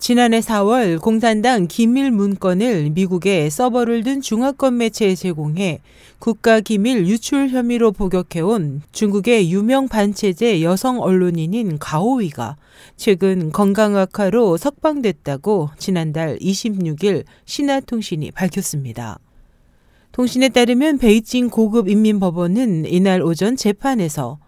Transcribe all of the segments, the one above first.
지난해 4월 공산당 기밀 문건을 미국의 서버를 둔 중화권 매체에 제공해 국가 기밀 유출 혐의로 복역해온 중국의 유명 반체제 여성 언론인인 가오위가 최근 건강 악화로 석방됐다고 지난달 26일 신화통신이 밝혔습니다. 통신에 따르면 베이징 고급 인민법원은 이날 오전 재판에서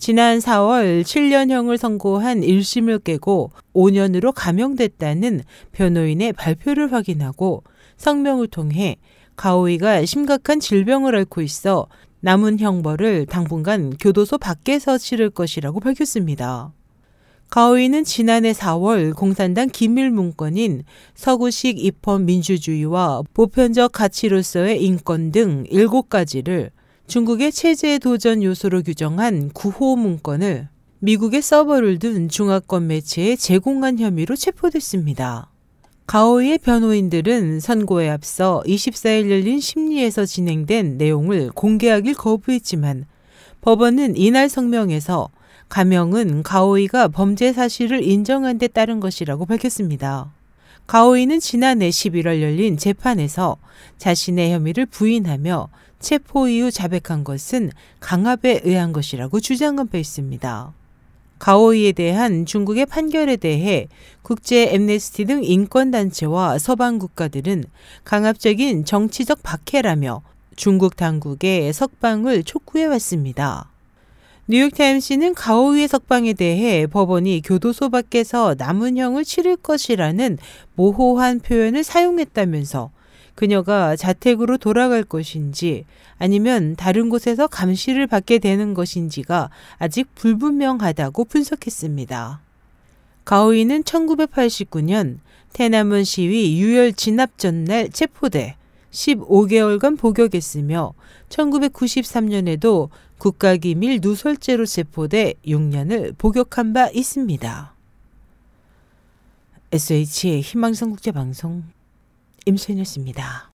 지난 4월 7년형을 선고한 1심을 깨고 5년으로 감형됐다는 변호인의 발표를 확인하고 성명을 통해 가오이가 심각한 질병을 앓고 있어 남은 형벌을 당분간 교도소 밖에서 치를 것이라고 밝혔습니다. 가오이는 지난해 4월 공산당 기밀 문건인 서구식 입헌 민주주의와 보편적 가치로서의 인권 등 7가지를 중국의 체제 도전 요소로 규정한 구호 문건을 미국의 서버를 둔 중화권 매체에 제공한 혐의로 체포됐습니다. 가오의 변호인들은 선고에 앞서 24일 열린 심리에서 진행된 내용을 공개하길 거부했지만 법원은 이날 성명에서 가명은 가오이가 범죄 사실을 인정한 데 따른 것이라고 밝혔습니다. 가오이는 지난해 11월 열린 재판에서 자신의 혐의를 부인하며 체포 이후 자백한 것은 강압에 의한 것이라고 주장한 바 있습니다. 가오이에 대한 중국의 판결에 대해 국제 엠네스티 등 인권단체와 서방 국가들은 강압적인 정치적 박해라며 중국 당국의 석방을 촉구해 왔습니다. 뉴욕타임스는 가오위의 석방에 대해 법원이 교도소 밖에서 남은 형을 치를 것이라는 모호한 표현을 사용했다면서 그녀가 자택으로 돌아갈 것인지 아니면 다른 곳에서 감시를 받게 되는 것인지가 아직 불분명하다고 분석했습니다. 가오이는 1989년 태남은 시위 유혈 진압 전날 체포돼 15개월간 복역했으며 1993년에도 국가기밀 누설죄로 체포돼 6년을 복역한 바 있습니다. SH의 희망성 국제방송 임소연이었습니다.